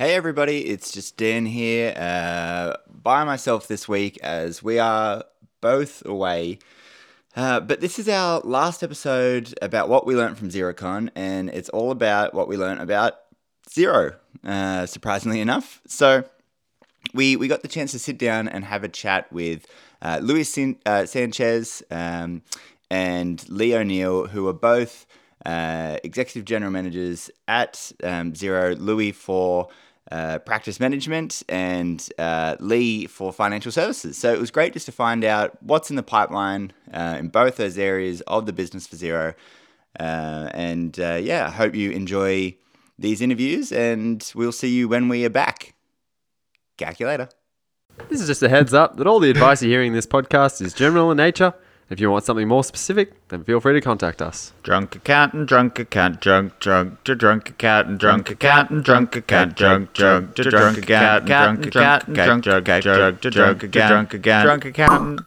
Hey everybody, it's just Dan here uh, by myself this week as we are both away. Uh, but this is our last episode about what we learned from Xerocon, and it's all about what we learned about Xero, uh, surprisingly enough. So we, we got the chance to sit down and have a chat with uh, Luis Sin- uh, Sanchez um, and Lee O'Neill, who are both uh, executive general managers at um, Xero. Louis for uh, practice management and uh, Lee for financial services. So it was great just to find out what's in the pipeline uh, in both those areas of the business for Xero. Uh, and uh, yeah, I hope you enjoy these interviews, and we'll see you when we are back. Calculator. This is just a heads up that all the advice you're hearing in this podcast is general in nature. If you want something more specific, then feel free to contact us. Drunk accountant, drunk accountant, drunk, drunk, to drunk accountant, drunk accountant, drunk accountant, drunk, drunk, to drunk accountant, drunk accountant, drunk, drunk, drunk, to drunk accountant, drunk accountant, drunk accountant.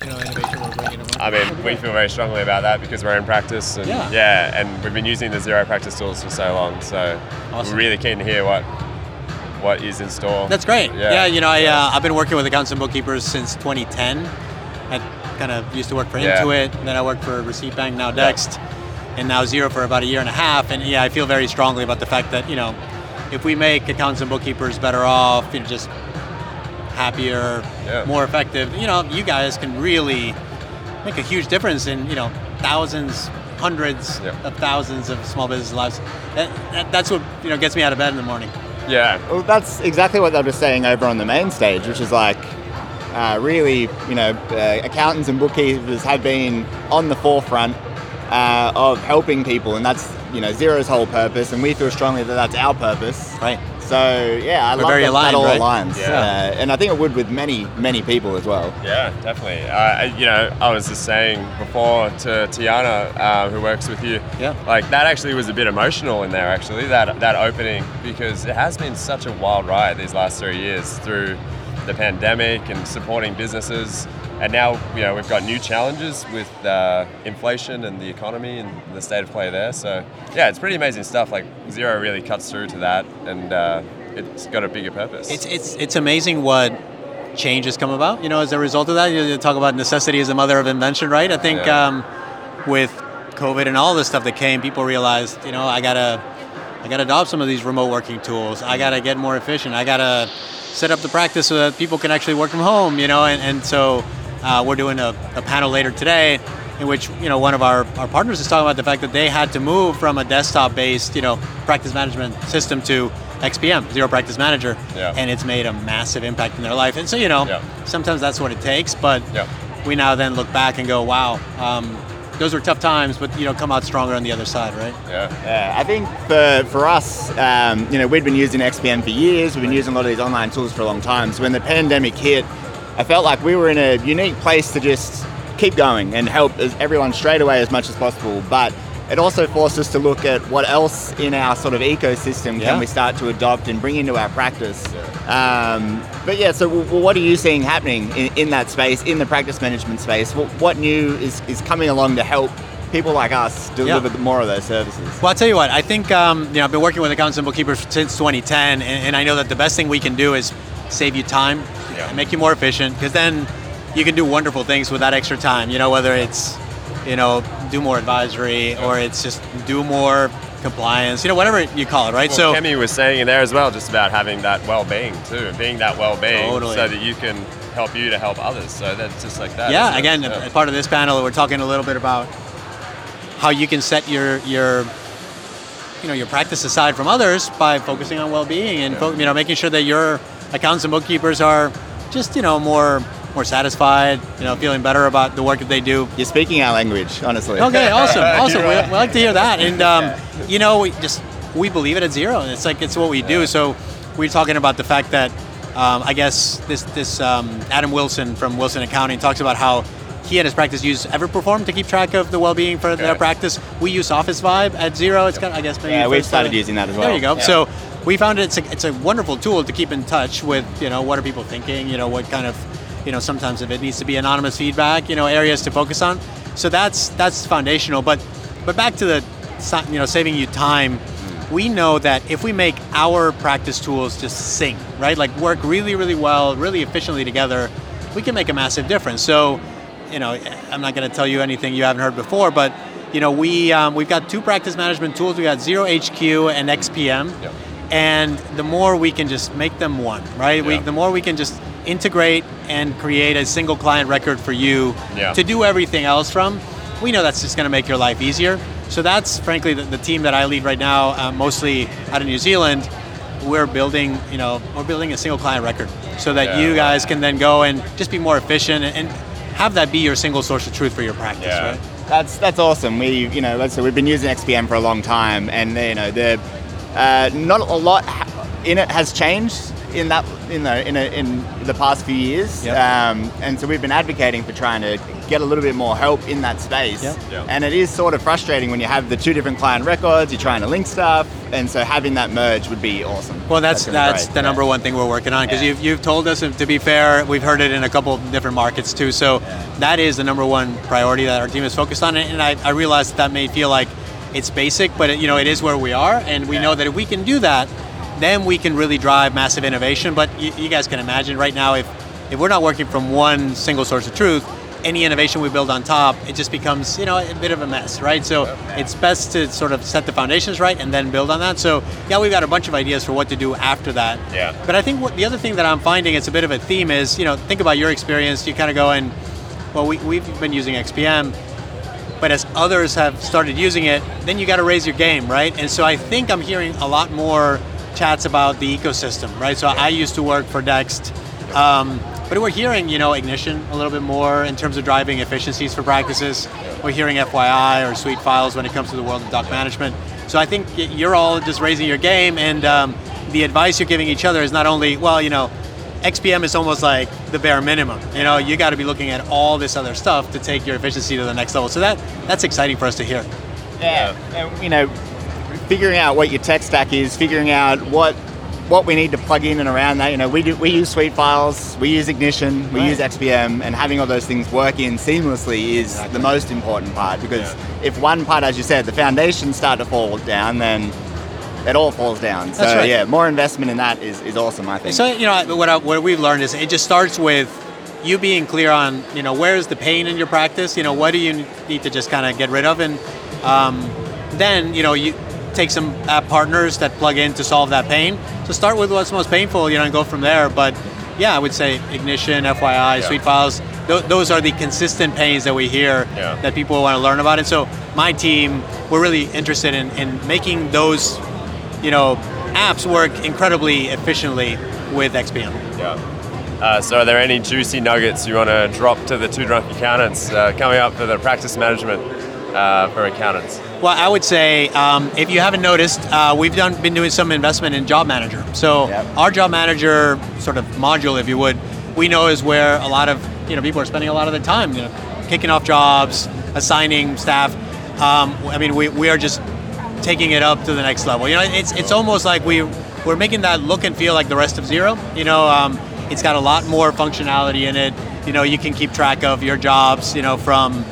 you know, innovation we're bringing them I mean, we feel very strongly about that because we're in practice, and Yeah. yeah, and we've been using the Xero practice tools for so long. So Awesome. we're really keen to hear what what is in store. That's great. Yeah. Yeah, you know, I, uh, I've been working with accounts and bookkeepers since 2010. I kind of used to work for Yeah. Intuit, then I worked for Receipt Bank, now Dext, and now Xero for about a year and a half. And yeah, I feel very strongly about the fact that, you know, if we make accountants and bookkeepers better off, you know, just happier, Yeah. more effective, you know, you guys can really make a huge difference in, you know, thousands, hundreds Yeah. of thousands of small business lives. That, that, that's what, you know, gets me out of bed in the morning. Yeah, Well, that's exactly what they were saying over on the main stage, which is like uh, really, you know, uh, accountants and bookkeepers have been on the forefront uh, of helping people, and that's you know Xero's whole purpose, and we feel strongly that that's our purpose. Right. So yeah, I We're love very that, aligned, that all right? aligns, Yeah. uh, and I think it would with many many people as well. yeah, definitely. Uh, I- you know, I was just saying before to Tiana, uh, who works with you, Yeah. like that actually was a bit emotional in there. Actually, that that opening because it has been such a wild ride these last three years through the pandemic and supporting businesses. And now, you know, we've got new challenges with uh, inflation and the economy and the state of play there. So, yeah, it's pretty amazing stuff. Like Xero really cuts through to that, and uh, it's got a bigger purpose. It's it's it's amazing what change has come about. You know, as a result of that, you talk about necessity as the mother of invention, right? I think Yeah. um, with COVID and all this stuff that came, people realized, you know, I gotta I gotta adopt some of these remote working tools. I gotta get more efficient. I gotta set up the practice so that people can actually work from home. You know, and and so uh, we're doing a, a panel later today. In which you know one of our, our partners is talking about the fact that they had to move from a desktop based you know practice management system to XPM Xero Practice Manager, Yeah. and it's made a massive impact in their life. And so, you know, Yeah. sometimes that's what it takes. But Yeah. we now then look back and go, wow, um, those were tough times, but, you know, come out stronger on the other side, right? yeah. Yeah, I think for, for us, um, you know, we'd been using XPM for years. We've been using a lot of these online tools for a long time. So when the pandemic hit, I felt like we were in a unique place to just keep going and help everyone straight away as much as possible. But it also forced us to look at what else in our sort of ecosystem Yeah. can we start to adopt and bring into our practice. Um, but yeah, so w- what are you seeing happening in, in that space, in the practice management space? What, what new is, is coming along to help people like us deliver more of those services? Well, I'll tell you what, I think, um, you know, I've been working with accountants and bookkeepers since 2010, and, and I know that the best thing we can do is save you time Yeah. and make you more efficient, because then you can do wonderful things with that extra time, you know, whether it's, you know, do more advisory or it's just do more compliance, you know, whatever you call it, right? Well, so, Kemi was saying in there as well, just about having that well-being too, being that well-being, Totally. so that you can help you to help others. So that's just like that. yeah, again, Yeah. part of this panel, we're talking a little bit about how you can set your your you know your practice aside from others by focusing on well-being and fo- you know making sure that your accountants and bookkeepers are just you know more more satisfied, you know, feeling better about the work that they do. You're speaking our language, honestly. Okay, awesome, awesome. We, we like to hear that, and um, you know, we just we believe it at Xero. It's like it's what we do. So we're talking about the fact that um, I guess this this um, Adam Wilson from Wilson Accounting talks about how he and his practice use Everperform to keep track of the well-being for their Okay. practice. We use Officevibe at Xero. It's kind of, I guess maybe Yeah, we've started started- using that as well. There you go. Yeah. So we found it's a, it's a wonderful tool to keep in touch with. You know, what are people thinking? You know, what kind of you know sometimes if it needs to be anonymous feedback, you know, areas to focus on. So that's that's foundational. But but back to the you know saving you time. we know that if we make our practice tools just sync, right, like work really, really well, really efficiently together, we can make a massive difference. So, you know, I'm not going to tell you anything you haven't heard before, but you know, we um, we've got two practice management tools. We got Xero HQ and XPM, Yep. And the more we can just make them one, right? We, the more we can just integrate and create a single client record for you Yeah. to do everything else from, we know that's just going to make your life easier. So that's frankly the, the team that I lead right now, uh, mostly out of New Zealand. We're building, you know, we're building a single client record so that Yeah. you guys can then go and just be more efficient and, and have that be your single source of truth for your practice, Yeah. right? That's that's awesome. We you know, let's say we've been using XPM for a long time, and you know, the uh, not a lot in it has changed in that in the in, a, in the past few years, Yep. um, and so we've been advocating for trying to get a little bit more help in that space. Yep. Yep. And it is sort of frustrating when you have the two different client records, you're trying to link stuff, and so having that merge would be awesome. Well, that's gonna that's, the Yeah. number one thing we're working on because Yeah. you've, you've told us, and to be fair, we've heard it in a couple of different markets too. So that is the number one priority that our team is focused on. And I, I realize that, that may feel like it's basic, but it, you know it is where we are, and we know that if we can do that, then we can really drive massive innovation. But you, you guys can imagine right now if if we're not working from one single source of truth. Any innovation we build on top, it just becomes, you know, a bit of a mess, right? So it's best to sort of set the foundations right and then build on that. So yeah, we've got a bunch of ideas for what to do after that. Yeah. But I think what the other thing that I'm finding it's a bit of a theme is, you know, think about your experience. You kind of go and, well, we, we've been using XPM, but as others have started using it, then you got to raise your game, right? And so I think I'm hearing a lot more chats about the ecosystem, right? So I used to work for Dext. Um, but we're hearing, you know, Ignition a little bit more in terms of driving efficiencies for practices. We're hearing FYI or SuiteFiles when it comes to the world of doc management. So I think you're all just raising your game, and um, the advice you're giving each other is not only, well, you know, XPM is almost like the bare minimum. You know, you got to be looking at all this other stuff to take your efficiency to the next level. So that that's exciting for us to hear. Yeah, and, you know, figuring out what your tech stack is, figuring out what what we need to plug in and around that. You know, we do we use SuiteFiles, we use Ignition, we Right. use XPM, and having all those things work in seamlessly is the most important part. Because if one part, as you said, the foundations start to fall down, then it all falls down. So right. yeah, more investment in that is, is awesome. I think. So you know what I, what we've learned is it just starts with you being clear on you know where is the pain in your practice. You know what do you need to just kind of get rid of, and um, then you know you take some app partners that plug in to solve that pain. So start with what's most painful, you know, and go from there. But yeah, I would say Ignition, FYI, SuiteFiles. Th- those are the consistent pains that we hear Yeah. that people want to learn about. And so my team, we're really interested in, in making those you know, apps work incredibly efficiently with XPM. Yeah. Uh, so, are there any juicy nuggets you want to drop to the two drunk accountants uh, coming up for the practice management uh, for accountants? Well, I would say um, if you haven't noticed, uh, we've done been doing some investment in Job Manager. So Yep. our Job Manager sort of module, if you would, we know is where a lot of you know people are spending a lot of their time, you know, kicking off jobs, assigning staff. Um, I mean, we, we are just taking it up to the next level. You know, it's it's almost like we we're making that look and feel like the rest of Xero. You know, um, it's got a lot more functionality in it. You know, you can keep track of your jobs. You know, from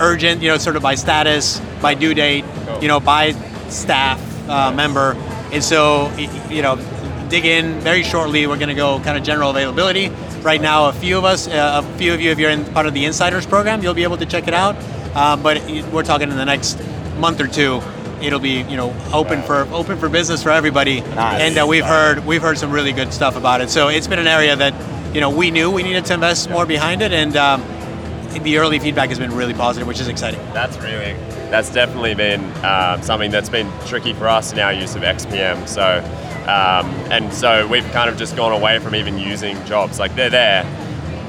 urgent, you know, sort of by status, by due date, you know, by staff uh, member. And so, you know, dig in very shortly. We're going to go kind of general availability. Right now, a few of us, uh, a few of you, if you're in part of the Insiders program, you'll be able to check it out. Um, but we're talking in the next month or two. It'll be, you know, open for open for business for everybody, Nice. and uh, we've heard we've heard some really good stuff about it. So it's been an area that, you know, we knew we needed to invest more behind it, and um, the early feedback has been really positive, which is exciting. That's really, that's definitely been um, something that's been tricky for us in our use of XPM. So, um, and so we've kind of just gone away from even using jobs. Like they're there,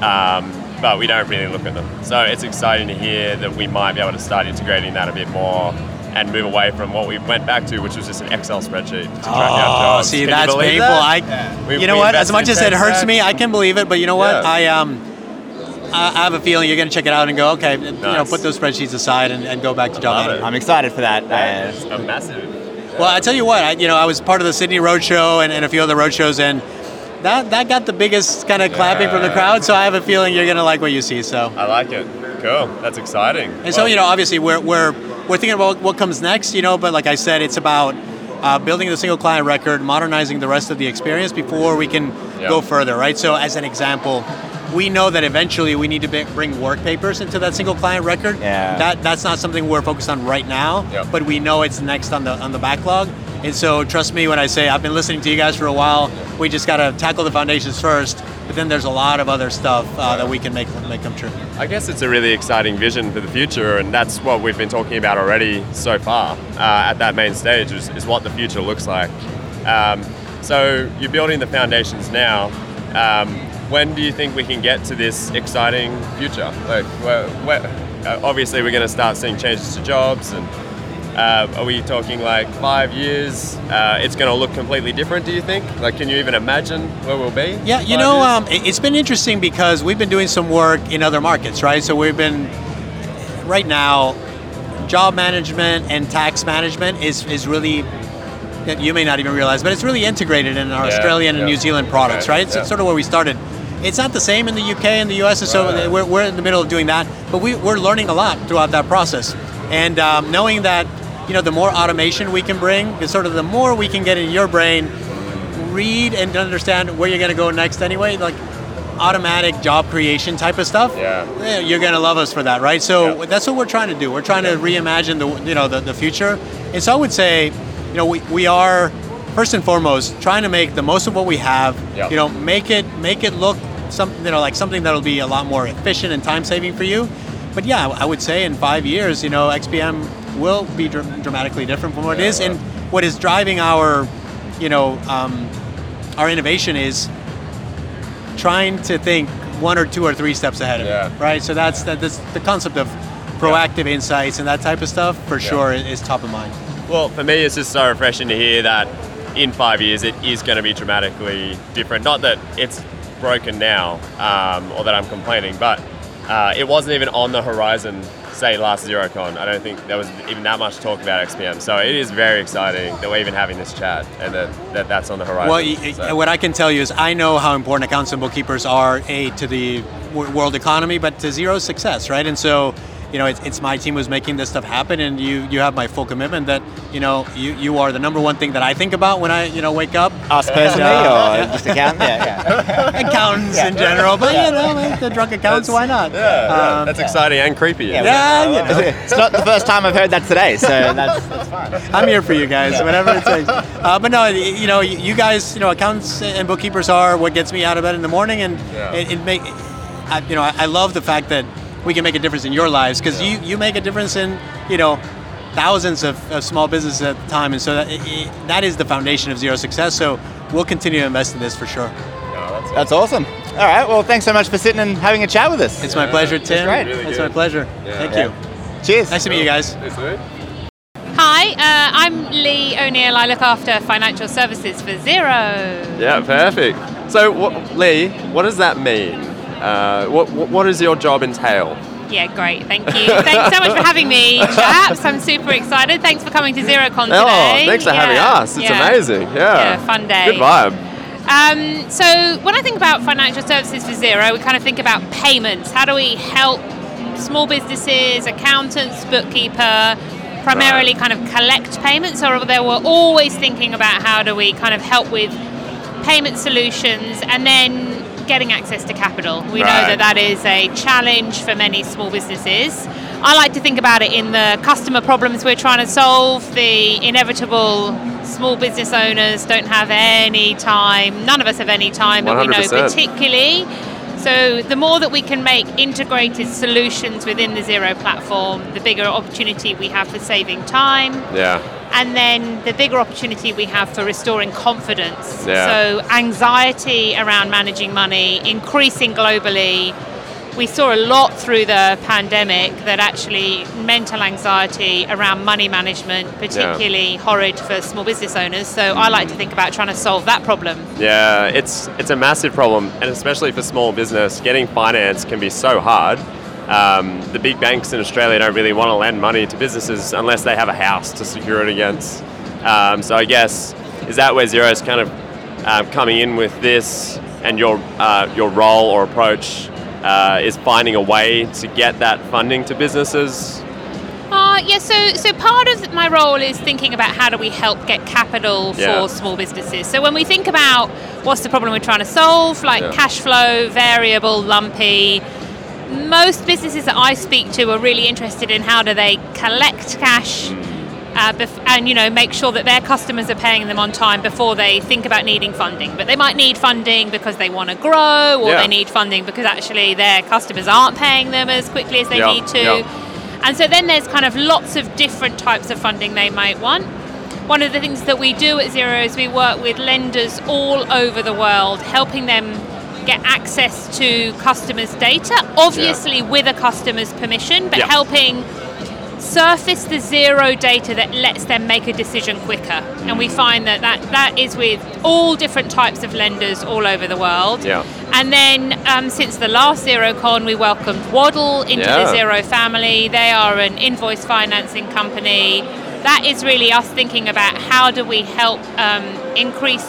um, but we don't really look at them. So it's exciting to hear that we might be able to start integrating that a bit more and move away from what we went back to, which was just an Excel spreadsheet to track our Oh, jobs. see, Can that's believe painful. that? I, We- you know what? As much as it hurts stack. me, I can believe it. But you know what? Yeah. I um, I I have a feeling you're going to check it out and go, okay, you know, put those spreadsheets aside and, and go back to job love I'm excited for that. That Uh, is a massive. Well, I tell you what, I, you know, I was part of the Sydney Roadshow and, and a few other roadshows, and that that got the biggest kind of clapping from the crowd. So I have a feeling you're going to like what you see. So. I like it. Cool. That's exciting. And so, you know, obviously we're, we're, we're thinking about what comes next, you know, but like I said, it's about uh, building the single client record, modernizing the rest of the experience before we can Yeah. go further, right? So, as an example, we know that eventually we need to bring work papers into that single client record. Yeah. That that's not something we're focused on right now, Yeah. but we know it's next on the on the backlog. And so, trust me when I say I've been listening to you guys for a while. We just got to tackle the foundations first, then there's a lot of other stuff uh, that we can make make come true. I guess it's a really exciting vision for the future, and that's what we've been talking about already so far uh, at that main stage is, is what the future looks like. Um, so you're building the foundations now. Um, when do you think we can get to this exciting future? Like, uh, obviously, we're going to start seeing changes to jobs, and uh, are we talking like five years? Uh, it's going to look completely different. Do you think? Like, can you even imagine where we'll be? Yeah, you know, um, it- it's been interesting because we've been doing some work in other markets, right? So we've been right now, job management and tax management is is really you may not even realize, but it's really integrated in our Yeah, Australian and. New Zealand products, Okay, right? It's, yeah. it's sort of where we started. It's not the same in the UK and the US, and so Right. we're, we're in the middle of doing that. But we, we're learning a lot throughout that process, and um, knowing that you know the more automation we can bring, is sort of the more we can get in your brain, read and understand where you're going to go next anyway, like automatic job creation type of stuff. Yeah. yeah, you're going to love us for that, right? So Yeah. that's what we're trying to do. We're trying to reimagine the you know the, the future. And so I would say, you know, we, we are first and foremost trying to make the most of what we have. Yeah. You know, make it make it look some you know like something that'll be a lot more efficient and time saving for you. But yeah, I would say in five years, you know, XPM will be dr- dramatically different from what it Yeah, is, right. and what is driving our, you know, um, our innovation is trying to think one or two or three steps ahead of Yeah. it, right? So that's that, that's the concept of proactive insights and that type of stuff for sure is top of mind. Well, for me, it's just so refreshing to hear that in five years it is going to be dramatically different. Not that it's broken now um, or that I'm complaining, but uh, it wasn't even on the horizon, say, last Xerocon. I don't think there was even that much talk about XPM. So it is very exciting that we're even having this chat and that, that that's on the horizon. Well, So- what I can tell you is I know how important accountants and bookkeepers are a to the world economy, but to Xero's success, right? And so, you know, it's, it's my team who's making this stuff happen, and you you have my full commitment that you know you, you are the number one thing that I think about when I you know wake up. Us personally, Yeah. or just account? Yeah, yeah. Accountants in general, but you know, like the drunk accountants, why not? yeah, yeah, Um, that's exciting and creepy. Yeah, you know. it's not the first time I've heard that today, so that's, that's fine. I'm here for you guys, whatever it takes. Uh, but no, you know, you guys, you know, accountants and bookkeepers are what gets me out of bed in the morning, and Yeah. it, it make, I, you know, I, I love the fact that we can make a difference in your lives because you you make a difference in, you know, thousands of, of small businesses at the time, and so that it, that is the foundation of Xero Success. So we'll continue to invest in this for sure. No, that's That's awesome. All right, well, thanks so much for sitting and having a chat with us. It's my pleasure, Tim. great. Really it's good. my pleasure. Yeah. Thank Yeah. you. Cheers. Nice to meet you guys. Hi, uh, I'm Lee O'Neill. I look after financial services for Xero. Yeah, perfect. So, what, Lee, what does that mean? Uh, what, what does your job entail? Yeah, great. Thank you. Thanks so much for having me, chaps. I'm super excited. Thanks for coming to Xerocon today. Oh, thanks for having us. It's yeah. amazing. Yeah. Yeah, fun day. Good vibe. Um, so when I think about financial services for Xero, we kind of think about payments. How do we help small businesses, accountants, bookkeeper, primarily kind of collect payments, or they were always thinking about how do we kind of help with payment solutions and then getting access to capital. We know that that is a challenge for many small businesses. I like to think about it in the customer problems we're trying to solve, the inevitable small business owners don't have any time. None of us have any time, but we know particularly. So the more that we can make integrated solutions within the Xero platform, the bigger opportunity we have for saving time Yeah. And then the bigger opportunity we have for restoring confidence. Yeah. So, anxiety around managing money increasing globally. We saw a lot through the pandemic that actually mental anxiety around money management, particularly horrid for small business owners. So, I like to mm-hmm. think about trying to solve that problem. Yeah, it's it's a massive problem, and especially for small business, getting finance can be so hard. Um, the big banks in Australia don't really want to lend money to businesses unless they have a house to secure it against. Um, so I guess is that where Xero is kind of um, coming in with this, and your uh, your role or approach uh, is finding a way to get that funding to businesses. Uh, yeah, so so part of my role is thinking about how do we help get capital Yeah. for small businesses. So when we think about what's the problem we're trying to solve, like Yeah. cash flow, variable, lumpy, most businesses that I speak to are really interested in how do they collect cash. Mm. Uh, bef- and you know make sure that their customers are paying them on time before they think about needing funding but they might need funding because they want to grow or Yeah. they need funding because actually their customers aren't paying them as quickly as they Yeah, need to yeah. and so then there's kind of lots of different types of funding they might want. One of the things that we do at Xero is we work with lenders all over the world, helping them get access to customers' data, obviously with a customer's permission, but Yeah. helping surface the Xero data that lets them make a decision quicker. And we find that that, that is with all different types of lenders all over the world. Yeah. And then um, since the last Xerocon, we welcomed Waddle into the Xero family. They are an invoice financing company. That is really us thinking about how do we help um, increase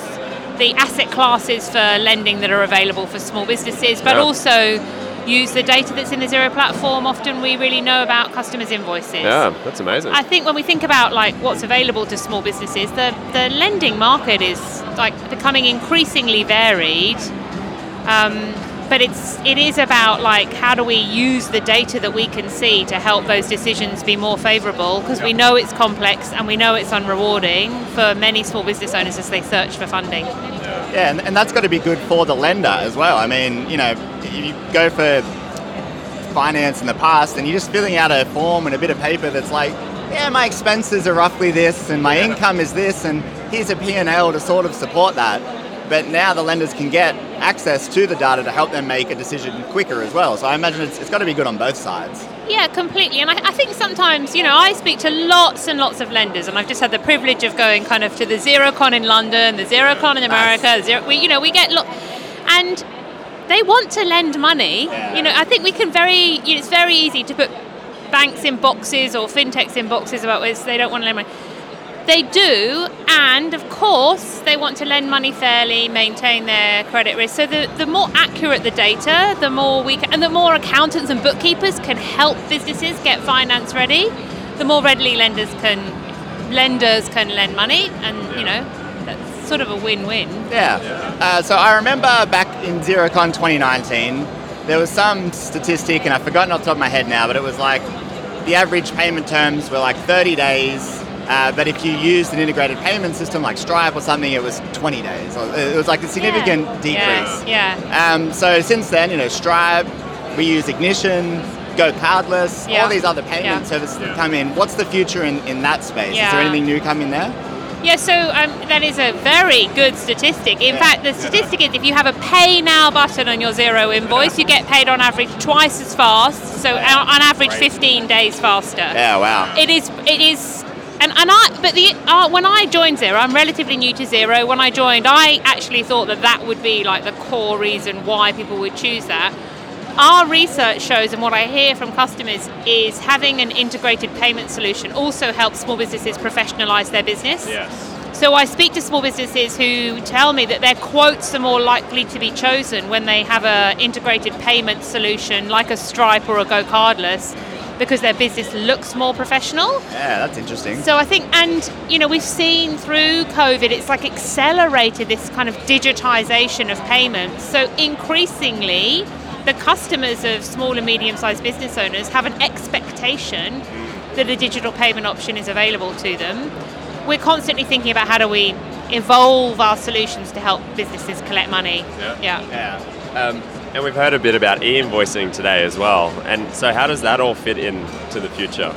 the asset classes for lending that are available for small businesses, but Yeah. also use the data that's in the Xero platform. Often we really know about customers' invoices. Yeah, that's amazing. I think when we think about like what's available to small businesses, the, the lending market is like becoming increasingly varied. Um, but it's it is about like how do we use the data that we can see to help those decisions be more favourable because we know it's complex and we know it's unrewarding for many small business owners as they search for funding. Yeah, and, and that's got to be good for the lender as well. I mean, you know, you go for finance in the past and you're just filling out a form and a bit of paper that's like, yeah, my expenses are roughly this and my income is this and here's a P&L to sort of support that. But now the lenders can get access to the data to help them make a decision quicker as well. So I imagine it's, it's got to be good on both sides. Yeah, completely. And I, I think sometimes, you know, I speak to lots and lots of lenders, and I've just had the privilege of going kind of to the Xerocon in London, the Xerocon in America. The Xero, we, you know, we get lot, and they want to lend money. You know, I think we can very, you know, it's very easy to put banks in boxes or fintechs in boxes about where they don't want to lend money. They do, and of course, they want to lend money fairly, maintain their credit risk. So the, the more accurate the data, the more we can, and the more accountants and bookkeepers can help businesses get finance ready, the more readily lenders can lenders can lend money, and you know that's sort of a win-win. Yeah. Uh, so I remember back in Xerocon 2019, there was some statistic, and I've forgotten off the top of my head now, but it was like the average payment terms were like 30 days. Uh, but if you used an integrated payment system like Stripe or something, it was 20 days. It was like a significant Yeah. decrease. Yeah. yeah. Um, so since then, you know, Stripe, we use Ignition, GoCardless, Yeah. all these other payment Yeah. services that come in. What's the future in, in that space? Is there anything new coming there? Yeah, so um, that is a very good statistic. In fact, the statistic is if you have a pay now button on your Xero invoice, you get paid on average twice as fast. So on on average, 15 days faster. Yeah, wow. It is. It is. And, and I, but the uh, when I joined Xero, I'm relatively new to Xero. When I joined, I actually thought that that would be like the core reason why people would choose that. Our research shows, and what I hear from customers is having an integrated payment solution also helps small businesses professionalize their business. So I speak to small businesses who tell me that their quotes are more likely to be chosen when they have a integrated payment solution like a Stripe or a GoCardless because their business looks more professional. Yeah, that's interesting. So I think, and you know, we've seen through COVID, it's like accelerated this kind of digitization of payments. So increasingly, the customers of small and medium-sized business owners have an expectation that a digital payment option is available to them. We're constantly thinking about how do we evolve our solutions to help businesses collect money. Yeah. yeah. Um, and we've heard a bit about e-invoicing today as well. And so, how does that all fit in to the future?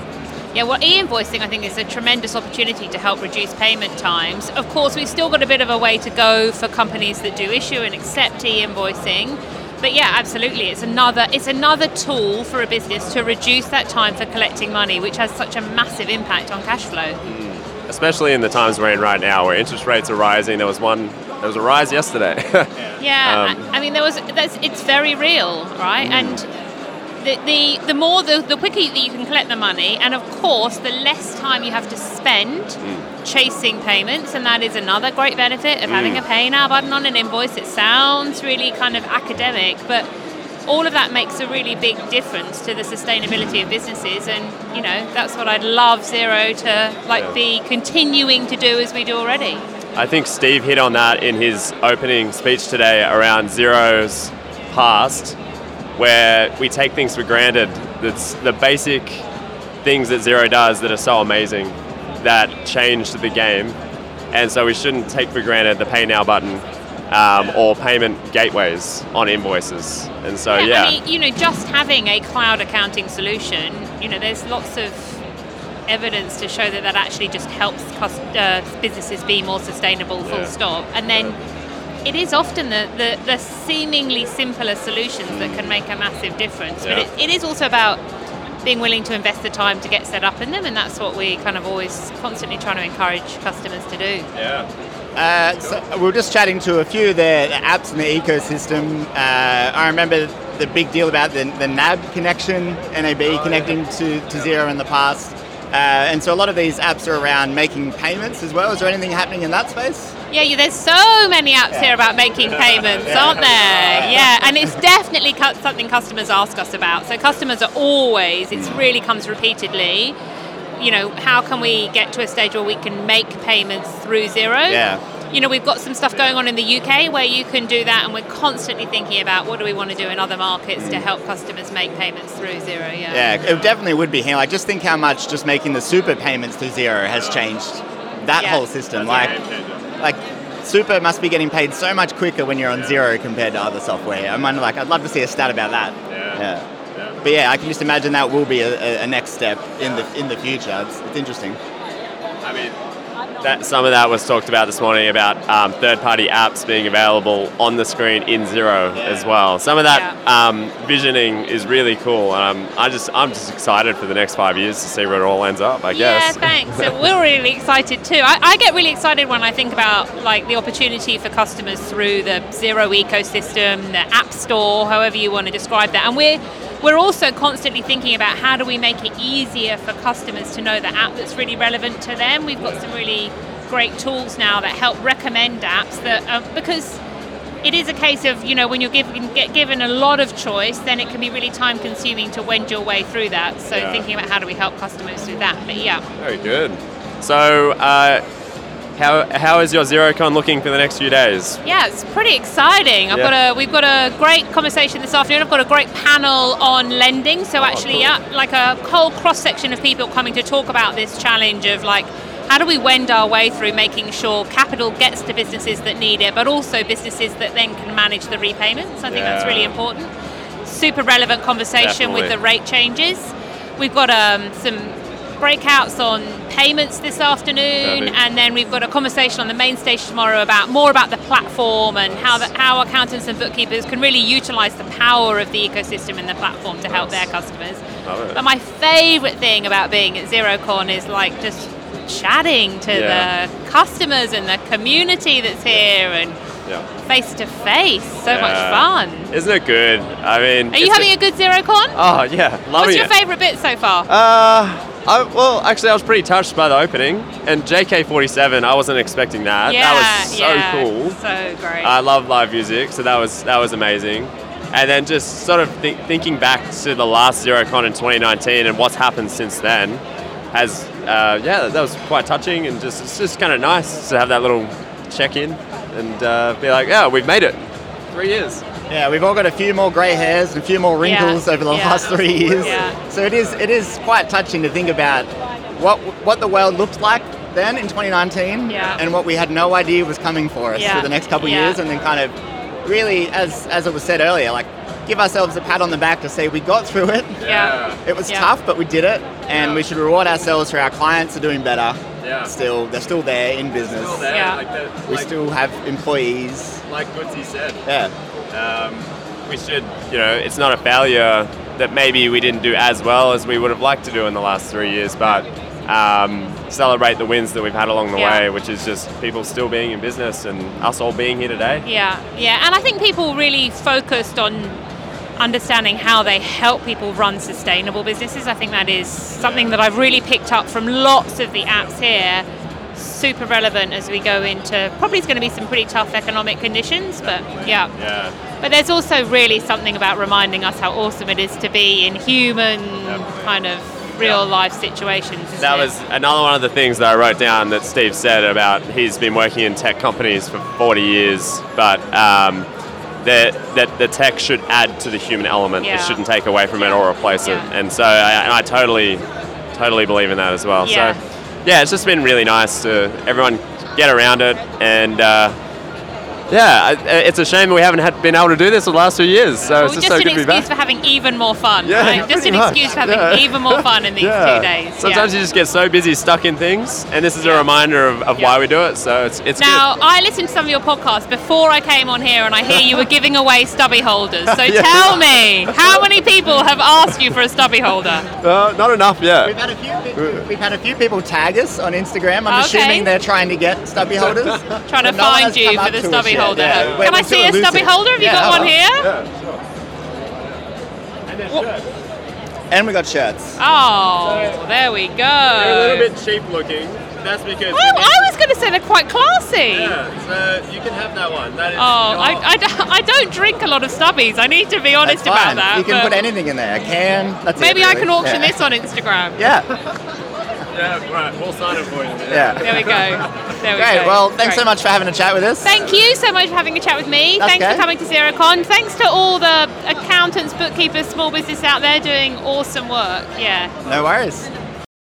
Yeah, well, e-invoicing I think is a tremendous opportunity to help reduce payment times. Of course, we've still got a bit of a way to go for companies that do issue and accept e-invoicing. But yeah, absolutely, it's another it's another tool for a business to reduce that time for collecting money, which has such a massive impact on cash flow. Hmm. Especially in the times we're in right now, where interest rates are rising. There was one, there was a rise yesterday. Yeah, Um, I, mean, there was it's very real, right? Hmm. And the, the the more the, the quicker that you can collect the money, and of course, the less time you have to spend hmm. chasing payments, and that is another great benefit of having hmm. a pay now button on an invoice. It sounds really kind of academic, but all of that makes a really big difference to the sustainability of businesses, and you know that's what I'd love Xero to like Yeah. be continuing to do as we do already. I think Steve hit on that in his opening speech today around Xero's past, where we take things for granted. That's the basic things that Xero does that are so amazing that changed the game. And so we shouldn't take for granted the pay now button um, or payment gateways on invoices. And so, yeah. I mean, you know, just having a cloud accounting solution, you know, there's lots of evidence to show that that actually just helps cus- uh, businesses be more sustainable, full Yeah. stop. And then it is often the, the, the seemingly simpler solutions that can make a massive difference. But it, it is also about being willing to invest the time to get set up in them, and that's what we kind of always constantly trying to encourage customers to do. yeah. Uh, so we were just chatting to a few of the apps in the ecosystem. Uh, I remember the big deal about the, the NAB connection, NAB connecting to, to Xero in the past. Uh, and so a lot of these apps are around making payments as well. Is there anything happening in that space? Yeah, you, there's so many apps here about making payments, aren't there? Yeah, and it's definitely something customers ask us about. So customers are always, it really comes repeatedly. You know, how can we get to a stage where we can make payments through Xero? Yeah. You know, we've got some stuff going on in the UK where you can do that, and we're constantly thinking about what do we want to do in other markets to help customers make payments through Xero. Yeah. Yeah, it definitely would be. Here. Like, just think how much just making the super payments to Xero has changed that Yeah. whole system. Like, like super must be getting paid so much quicker when you're on Xero compared to other software. I'm wondering, like, I'd love to see a stat about that. Yeah. But yeah, I can just imagine that will be a, a, a next step in the in the future. It's, it's interesting. I mean, that some of that was talked about this morning about um, third-party apps being available on the screen in Xero as well. Some of that um, visioning is really cool. Um, I just, I'm just excited for the next five years to see where it all ends up. I guess. Yeah, thanks. So we're really excited too. I, I get really excited when I think about like the opportunity for customers through the Xero ecosystem, the App Store, however you want to describe that. And we're we're also constantly thinking about how do we make it easier for customers to know the app that's really relevant to them. We've got some really great tools now that help recommend apps that um, because it is a case of you know when you're given get given a lot of choice, then it can be really time consuming to wend your way through that. So Yeah. thinking about how do we help customers do that. But yeah, Very good. So, uh, how how is your Xerocon looking for the next few days? yeah, it's pretty exciting. I've Yeah. got a we've got a great conversation this afternoon. I've got a great panel on lending. So actually, cool. yeah, like a whole cross section of people coming to talk about this challenge of like. How do we wend our way through making sure capital gets to businesses that need it, but also businesses that then can manage the repayments? I think that's really important. Super relevant conversation with the rate changes. We've got um, some breakouts on payments this afternoon, Perfect. and then we've got a conversation on the main stage tomorrow about more about the platform and how the, how accountants and bookkeepers can really utilize the power of the ecosystem and the platform to help their customers. But my favorite thing about being at Xerocon is like just chatting to Yeah. the customers and the community that's here and face to face. So much fun. Isn't it good? I mean, Are you having a good Xerocon? Oh yeah, loving What's your it. favorite bit so far? Uh, I, well, actually, I was pretty touched by the opening, and JK47. I wasn't expecting that. yeah, that was so yeah, cool. So great. I love live music, so that was that was amazing. And then just sort of thi- thinking back to the last Xerocon in 2019 and what's happened since then, has uh, yeah, that was quite touching and just it's just kind of nice to have that little check in and uh, be like, yeah, we've made it. Three years. Yeah, we've all got a few more grey hairs and a few more wrinkles Yeah, over the yeah. last three years. Yeah. So it is it is quite touching to think about what what the world looked like then in 2019 Yeah. and what we had no idea was coming for us Yeah, for the next couple of yeah. years and then kind of really as as it was said earlier like give ourselves a pat on the back to say we got through it. yeah. It was Yeah. tough, but we did it, and Yeah. we should reward ourselves for our clients are doing better. Yeah. Still, they're still there in business. Yeah. Like, the, We still have employees. like Goodsy said. Yeah. Um, we should, you know, it's not a failure that maybe we didn't do as well as we would have liked to do in the last three years, but um, celebrate the wins that we've had along the Yeah. way, which is just people still being in business and us all being here today. Yeah, yeah, and I think people really focused on understanding how they help people run sustainable businesses. I think that is something that I've really picked up from lots of the apps here. Super relevant as we go into probably it's going to be some pretty tough economic conditions, but yeah. Yeah. But there's also really something about reminding us how awesome it is to be in human kind of real life situations. That it? was another one of the things that I wrote down that Steve said about he's been working in tech companies for 40 years, but um, that that the tech should add to the human element. Yeah. It shouldn't take away from it or replace Yeah. it. And so I, I totally, totally believe in that as well. Yeah. So yeah, it's just been really nice to everyone get around it and. Uh, yeah, it's a shame we haven't had, been able to do this for the last few years. So Well, it's just, just so an good to be excuse back. for having even more fun, Yeah, right? Just an much, excuse for having yeah. even more fun in these Yeah. two days. Sometimes yeah. you just get so busy stuck in things, and this is a reminder of, of Yeah. why we do it. So it's it's Now, I listened to some of your podcasts before I came on here, and I hear you were giving away stubby holders. So Yeah. tell me, how many people have asked you for a stubby holder? Uh, not enough yeah. We've yet. had a few. We've had a few people tag us on Instagram. I'm Okay. assuming they're trying to get stubby holders. Trying to But no find you for the stubby yet. Holder. Yeah, we're- Can I see a stubby elusive. holder? Have you got how one about- here? And there's shirts. and we got shirts. Oh, there we go. They're a little bit cheap looking. That's because. Oh, I was going to say they're quite classy. Yeah, so you can have that one. That is Oh, I, I, don't- I don't drink a lot of stubbies. I need to be honest about that. You can put anything in there. A can. That's it, Maybe I can auction yeah. this on Instagram. Yeah. yeah, right. We'll sign it for you. Yeah. There we go. There we Great. go. Well, thanks so much for having a chat with us. Thank you so much for having a chat with me. That's Thanks okay. for coming to Xerocon. Thanks to all the accountants, bookkeepers, small business out there doing awesome work. Yeah. No worries.